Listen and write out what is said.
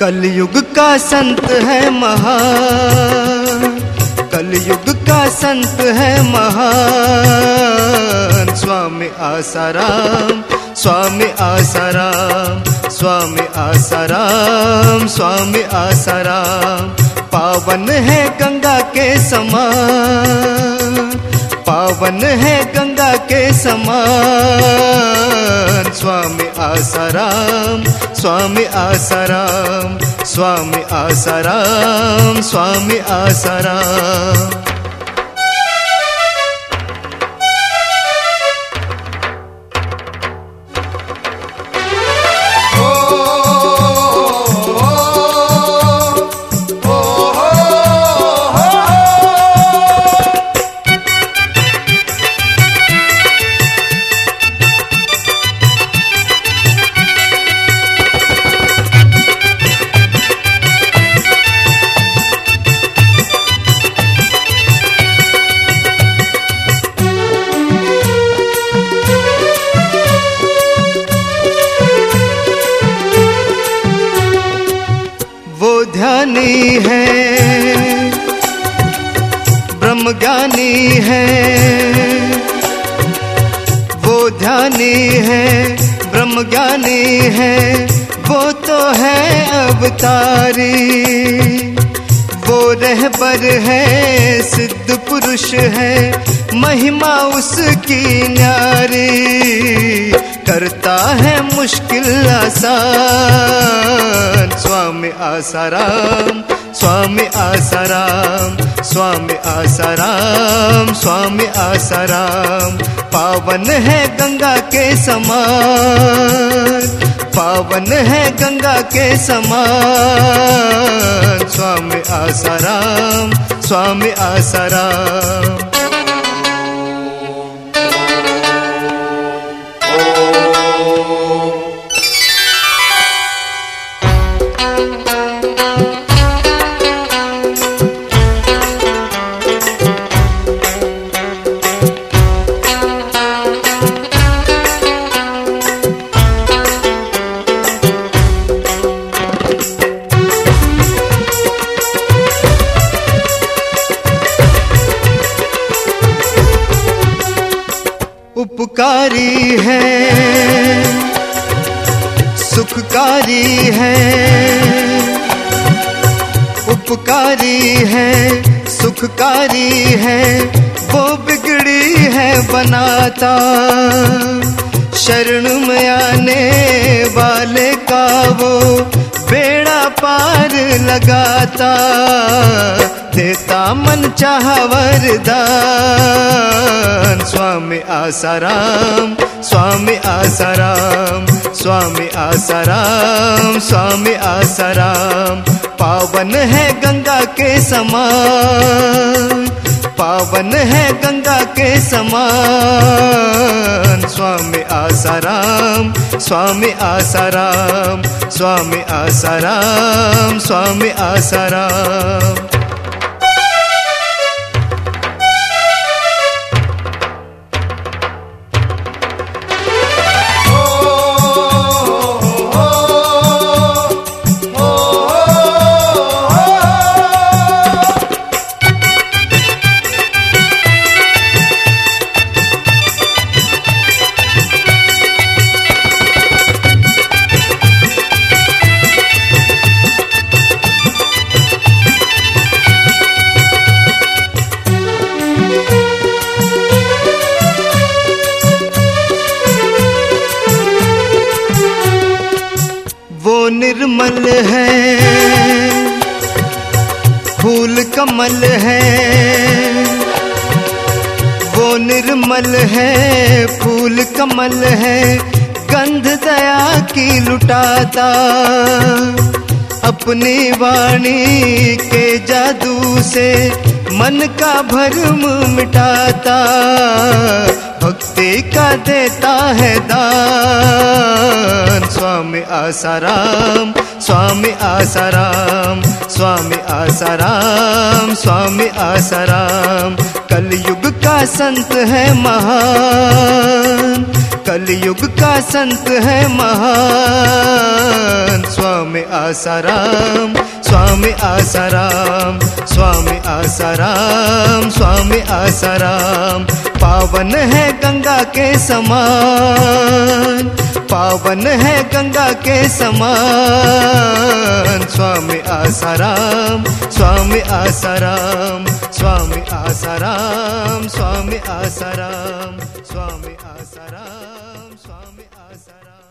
कलयुग का संत है महा कलयुग का संत है महान। स्वामी आसाराम स्वामी आसाराम स्वामी आसाराम स्वामी आसाराम। पावन है गंगा के समान, पावन है गंगा के समान। स्वामी आसाराम स्वामी आसाराम स्वामी आसाराम स्वामी आसाराम। ध्यानी है ब्रह्म ज्ञानी है, वो ध्यानी है ब्रह्म ज्ञानी है, वो तो है अवतारी, वो रहबर है, सिद्ध पुरुष है, महिमा उसकी न्यारी। करता है मुश्किल आसान। स्वामी आसाराम स्वामी आसाराम स्वामी आसाराम स्वामी आसाराम। पावन है गंगा के समान, पावन है गंगा के समान। स्वामी आसाराम स्वामी आसाराम। उपकारी है, सुखकारी है, उपकारी है, सुखकारी है, वो बिगड़ी है बनाता। शरण में आने वाले का वो बेड़ा पार लगाता। देता मन चाह वरदान स्वामी आसाराम स्वामी आसाराम स्वामी आसाराम स्वामी आसाराम। पावन है गंगा के समान, पावन है गंगा के समान। स्वामी आसाराम स्वामी आसाराम स्वामी आसाराम स्वामी आसाराम। वो निर्मल है। फूल कमल है। वो निर्मल है। फूल कमल है। गंध दया की लुटाता। अपनी वाणी के जादू से मन का भरम मिटाता। भक्ति का देता है दान। स्वामी आसाराम स्वामी आसाराम स्वामी आसाराम स्वामी आसाराम। कलयुग का संत है महान, कलयुग का संत है महान। स्वामी आसाराम स्वामी आसाराम स्वामी आसाराम स्वामी आसाराम। पावन है गंगा के समान, पावन है गंगा के समान। स्वामी आसाराम स्वामी आसाराम स्वामी आसाराम स्वामी आसाराम स्वामी आसाराम स्वामी आसाराम